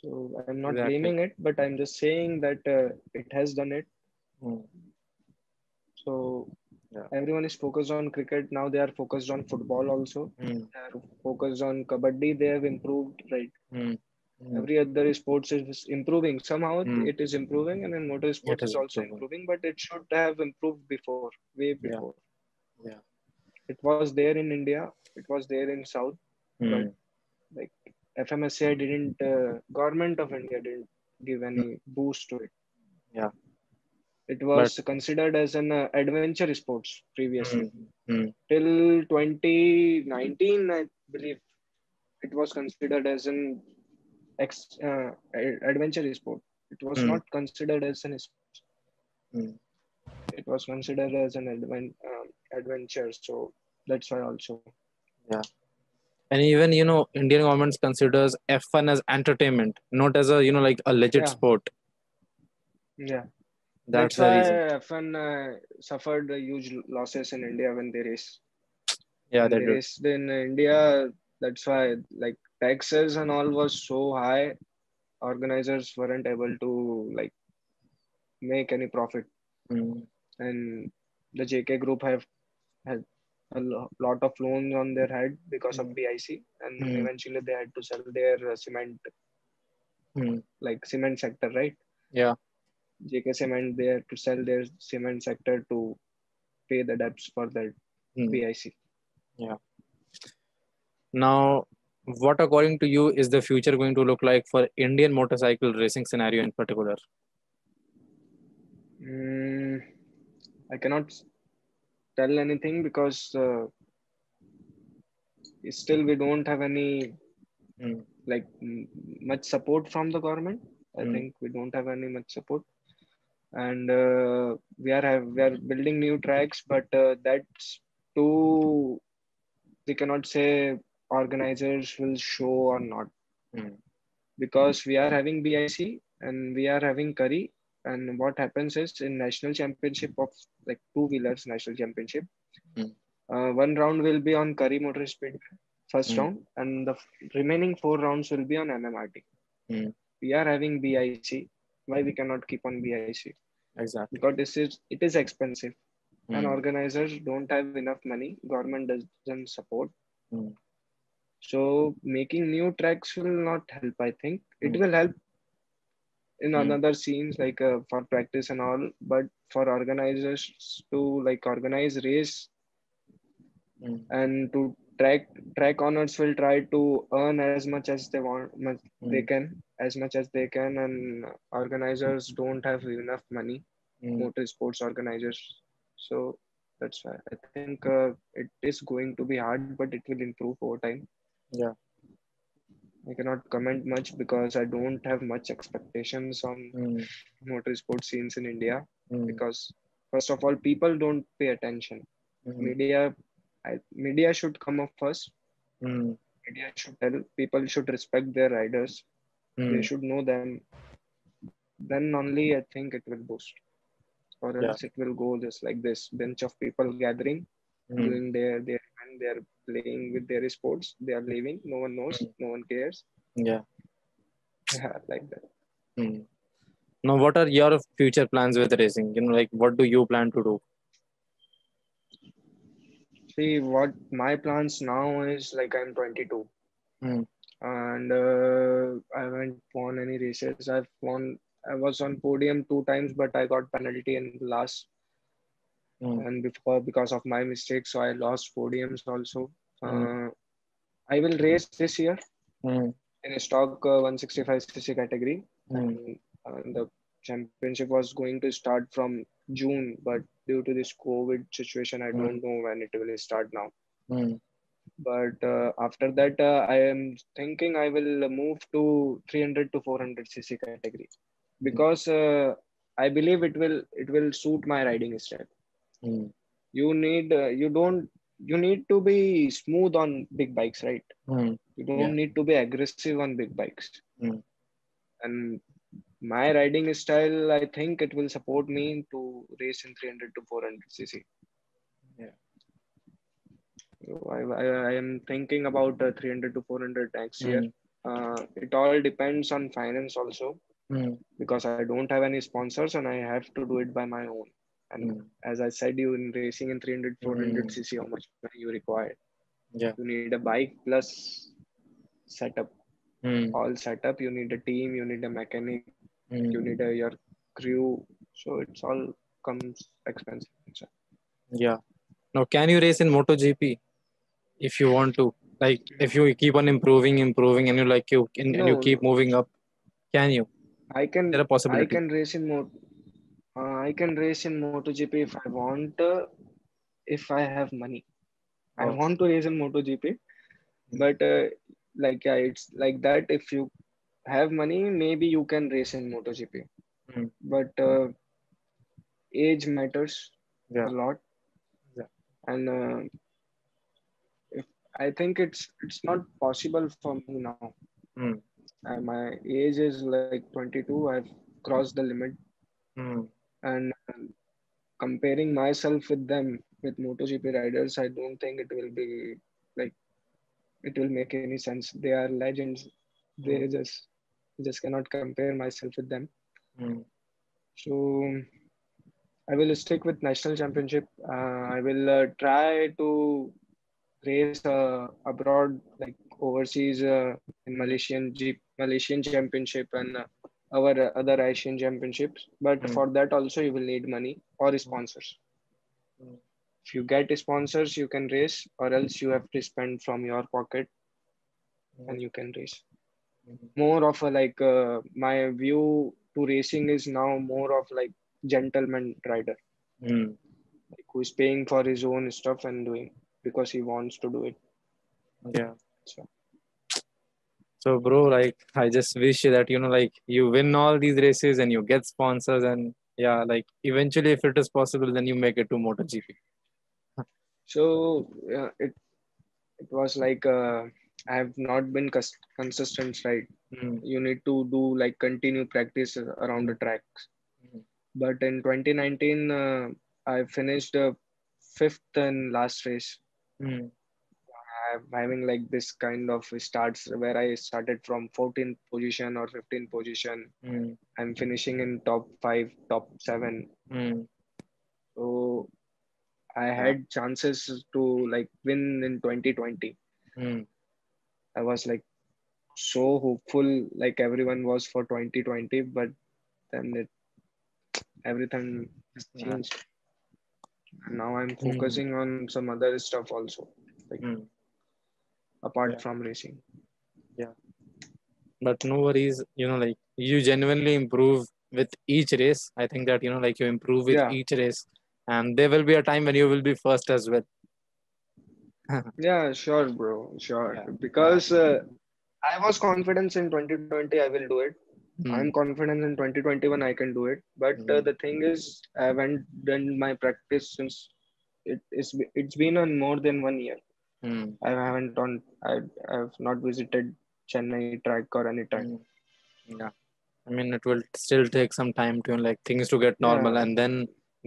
so i'm not Exactly. blaming it but i'm just saying that uh, it has done it. Mm, so Yeah. everyone is focused on cricket. Now they are focused on football also. Mm, they are focused on kabaddi. They have improved right? Mm, mm. every other sports is improving. Somehow it is improving and then motor sports is is also improving. improving but it should have improved before way Yeah. before. Yeah. It was there in india it was there in south Mm, like fmsci didn't uh, government of india didn't give any boost to it Yeah. it was considered as an uh, adventure sports previously mm, mm, till 2019 i believe it was considered as an ex, uh, adventure sport it was Hmm. not considered as an sport. mm. it was considered as an adven- um, adventure so that's why also. Yeah. And even you know indian government considers f1 as entertainment not as a you know like a legit Yeah. sport. Yeah. That's, that's, the why reason. F1 uh, suffered huge losses in india when they race. Yeah when they raced in india that's why like taxes and all was so high organizers weren't able to like make any profit. Mm, and the JK group have had a lot of loans on their head because of. BIC, and Mm. eventually they had to sell their uh, cement, mm, like cement sector, right? yeah JK Cement, they had to sell their cement sector to pay the debts for that Mm. BIC. Yeah. Now, what according to you is the future going to look like for Indian motorcycle racing scenario in particular? Mm, I cannot tell anything because uh, still we don't have any Mm. like much support from the government. I Mm. think we don't have any much support, and uh, we are have, we are building new tracks, but uh, that's too. We cannot say organizers will show or not Mm. because we are having BIC and we are having Kari. And what happens is in national championship of like two wheelers national championship, Mm. uh, one round will be on Kari Motor Speed first Mm. round, and the f- remaining four rounds will be on MMRT. Mm. We are having BIC. Why we cannot keep on BIC? Exactly. Because this is it is expensive, and Mm. organizers don't have enough money. Government doesn't support. Mm. So making new tracks will not help. I think it Mm. will help in Mm. another scenes like uh, for practice and all. But for organizers to like organize race Mm. and to track track owners will try to earn as much as they want much they Mm. can as much as they can and organizers don't have enough money Mm. motor sports organizers so that's why i think uh, it is going to be hard but it will improve over time Yeah. I cannot comment much because i don't have much expectations on Mm. motor sports scenes in india Mm. because first of all people don't pay attention Mm. media I, media should come up first Mm. media should tell people should respect their riders they Mm. should know them then only i think it will boost or Yeah. else it will go just like this bunch of people gathering Mm. doing their their and they're playing with their sports they are leaving no one knows Mm. no one cares Yeah. yeah, like that Mm. Now, what are your future plans with racing? You know, like what do you plan to do? see what my plans now is like i'm 22 Mm. and uh, i haven't won any races i've won i was on podium two times but i got penalty in the last Mm. and before because of my mistakes so i lost podiums also Mm. uh, i will race this year Mm. in a stock uh, 165cc category Mm. and uh, the championship was going to start from june but due to this covid situation i Mm. don't know when it will start now Mm. but uh, after that uh, i am thinking i will move to 300 to 400cc category because uh, i believe it will it will suit my riding style Mm. you need uh, you don't you need to be smooth on big bikes right Mm. you don't Yeah. need to be aggressive on big bikes Mm. and my riding style i think it will support me to race in 300 to 400 cc Yeah. so I, I, I am thinking about uh, 300 to 400 next year Mm. uh, it all depends on finance also Mm. because i don't have any sponsors and i have to do it by my own and Mm. as i said you in racing in 300 400 Mm. cc how much money you require Yeah. you need a bike plus setup Mm. all setup you need a team you need a mechanic you Mm. need a, your crew so it's all comes expensive Yeah. Now, can you race in MotoGP if you want to? Like, if you keep on improving, improving, and you like you and, and you keep moving up, can you? i can There a i possibility? I can race in mo- uh, i can race in MotoGP if i want uh, if i have money i want to race in MotoGP Hmm. but uh, like yeah, it's like that if you have money maybe you can race in MotoGP Hmm. but uh, age matters Yeah. a lot Yeah. and uh, if i think it's it's not possible for me now Mm. my age is like 22 i've crossed the limit Mm. And um, comparing myself with them with MotoGP riders, I don't think it will be like it will make any sense. They are legends. They Mm. just just cannot compare myself with them. Mm. So I will stick with national championship. Uh, I will uh, try to race uh, abroad, like overseas uh, in Malaysian Jeep, Malaysian championship and uh, our other Asian championships. But Mm. for that also you will need money or sponsors. Mm. if you get sponsors you can race or else you have to spend from your pocket and you can race Mhm. more of a like uh, my view to racing is now more of like gentleman rider Mm. like who is paying for his own stuff and doing because he wants to do it Yeah. So- So, bro, like, I just wish that, you know, like, you win all these races and you get sponsors, and yeah, like, eventually, if it is possible, then you make it to MotoGP. so yeah, it it was like uh, i have not been cons- consistent right Mm. you need to do like continue practice around the tracks Mhm. but in 2019 uh, i finished the fifth and last race Mm. Having like this kind of starts where i started from 14th position or 15th position Mm. i'm finishing in top 5 top 7 Mm. so i had chances to like win in 2020 Mm. i was like so hopeful like everyone was for 2020 but then it everything has changed and now i'm focusing on some other stuff also Mm. Apart Yeah. from racing Yeah. But no worries, you know, like, you genuinely improve with each race. I think that, you know, like, you improve with Yeah. each race, and there will be a time when you will be first as well. [laughs] yeah sure bro sure Yeah. because uh, i was confident in 2020 i will do it Mm. i'm confident in 2021 i can do it but uh, Mm. the thing is i haven't done my practice since it is it's been on more than one year Mm. i haven't on i have not visited chennai track or any track Mm. Yeah. I mean, it will still take some time to like things to get normal, Yeah. and then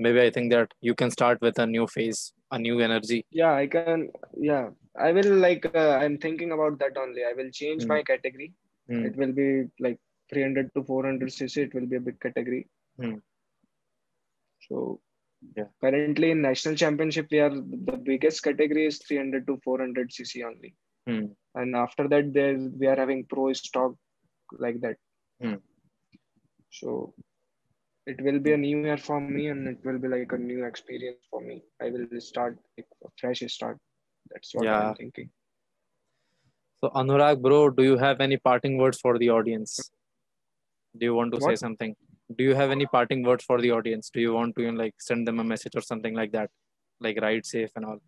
maybe I think that you can start with a new phase, a new energy. yeah i can yeah i will like uh, i'm thinking about that only i will change Mm. my category Mm. it will be like 300 to 400 cc it will be a big category so Yeah. currently in national championship we are the biggest category is 300 to 400 cc only Mm. and after that there we are having pro stock like that Hmm. so it will be a new year for me and it will be like a new experience for me i will start like a fresh start that's what Yeah. i'm thinking So Anurag, bro, do you have any parting words for the audience? Do you want to say something? Do you have any parting words for the audience? Do you want to you know, like send them a message or something like that, like ride safe and all?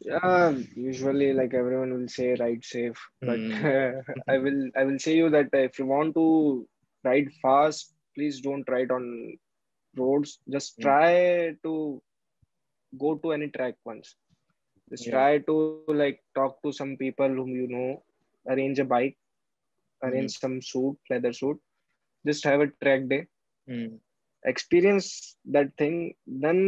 yeah usually like everyone will say ride safe but Hmm. [laughs] i will i will say you that if you want to ride fast please don't ride on roads just Hmm. try to go to any track once just Yeah. try to like talk to some people whom you know arrange a bike arrange some suit leather suit just have a track day Hmm. experience that thing then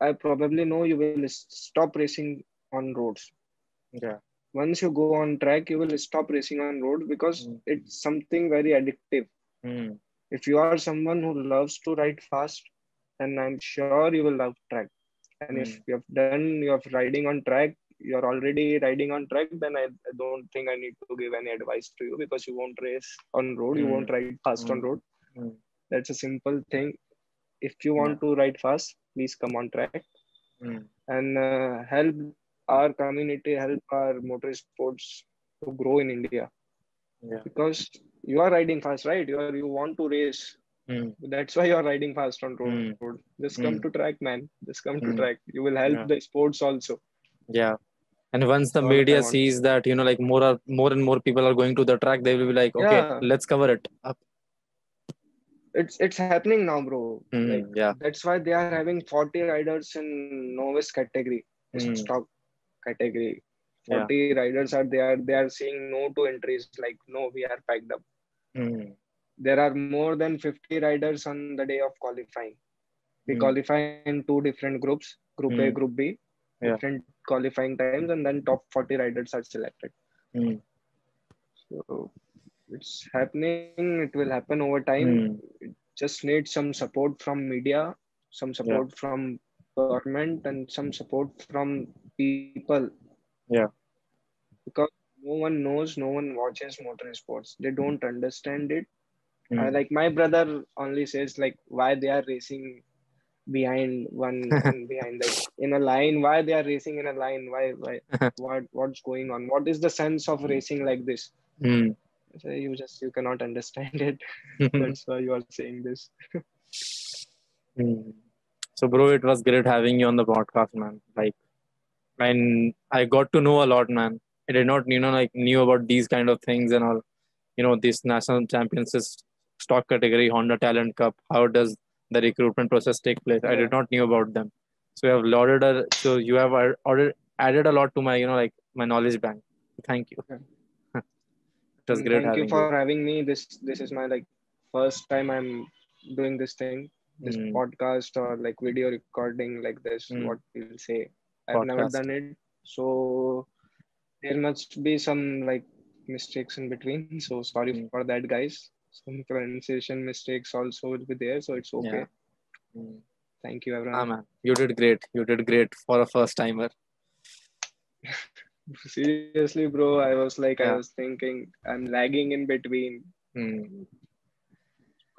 i probably know you will stop racing on roads Yeah. once you go on track you will stop racing on road because Mm. it's something very addictive Hmm. if you are someone who loves to ride fast then i'm sure you will love track and if Mm. you have done your riding on track you're already riding on track then I, I don't think i need to give any advice to you because you won't race on road you Mm. won't ride fast on Mm. road Hmm. that's a simple thing if you want to ride fast please come on track Hmm. and uh, help our community help our motor sports to grow in india Yeah. because you are riding fast right you are you want to race Hmm. that's why you're riding fast on road Mm. just come Mm. to track man just come to Mm. track you will help Yeah. the sports also Yeah. And once the media sees that, you know, like more are, more and more people are going to the track, they will be like, okay, Yeah. let's cover it up. it's it's happening now bro Hmm. like Yeah. that's why they are having 40 riders in novice category Hmm. stock category Yeah. 40 riders are there they are saying no to entries like no we are packed up Hmm. there are more than 50 riders on the day of qualifying we Hmm. qualify in two different groups group a Hmm. group b Yeah. different qualifying times and then top 40 riders are selected. Hmm. so it's happening it will happen over time. It just needs some support from media some support from government and some support from people. Yeah. because no one knows no one watches motor sports they don't understand it. Hmm. uh, like my brother only says like why they are racing behind one [laughs] and behind like in a line why they are racing in a line why why [laughs] what what's going on what is the sense of racing like this Hmm. so you just you cannot understand it [laughs] that's why you are saying this Hmm. So, bro, it was great having you on the podcast, man. Like, and I got to know a lot, man. I did not, you know, like knew about these kind of things and all. You know, this national championships stock category, Honda Talent Cup. How does the recruitment process take place? I did not knew about them. So you have lauded, a, so you have ordered, added a lot to my, you know, like my knowledge bank. Thank you. Yeah. [laughs] it was Mm, great thank you for having me this this is my like first time i'm doing this thing this Mm. podcast or like video recording like this Mm. what we'll say i've never done it so there must be some like mistakes in between [laughs] so sorry Mm. for that guys some pronunciation mistakes also will be there so it's okay Mm. thank you everyone. Ah, man, you did great. You did great for a first timer. [laughs] seriously bro i was like i was thinking i'm lagging in between Mm.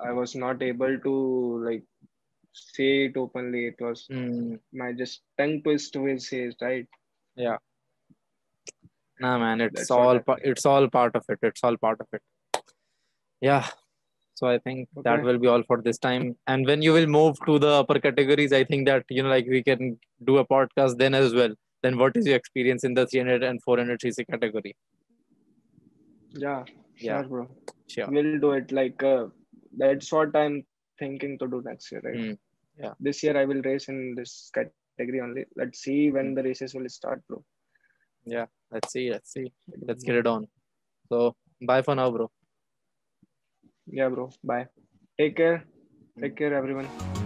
I was not able to like say it openly. It was Mm. my just tongue twist will say it, right. Yeah. Nah, man, it's That's all pa- it's all part of it. It's all part of it. Yeah. So I think that will be all for this time. And when you will move to the upper categories, I think that you know, like we can do a podcast then as well. Then what is your experience in the 300 and 400 cc category? Yeah, Yeah. sure, bro. Sure. We'll do it. Like uh, that's what I'm thinking to do next year, right? Mm. Yeah. This year I will race in this category only. Let's see when Mm. the races will start, bro. Yeah. Let's see. Let's see. Let's get it on. So bye for now, bro. Yeah, bro. Bye. Take care. Mm. Take care, everyone.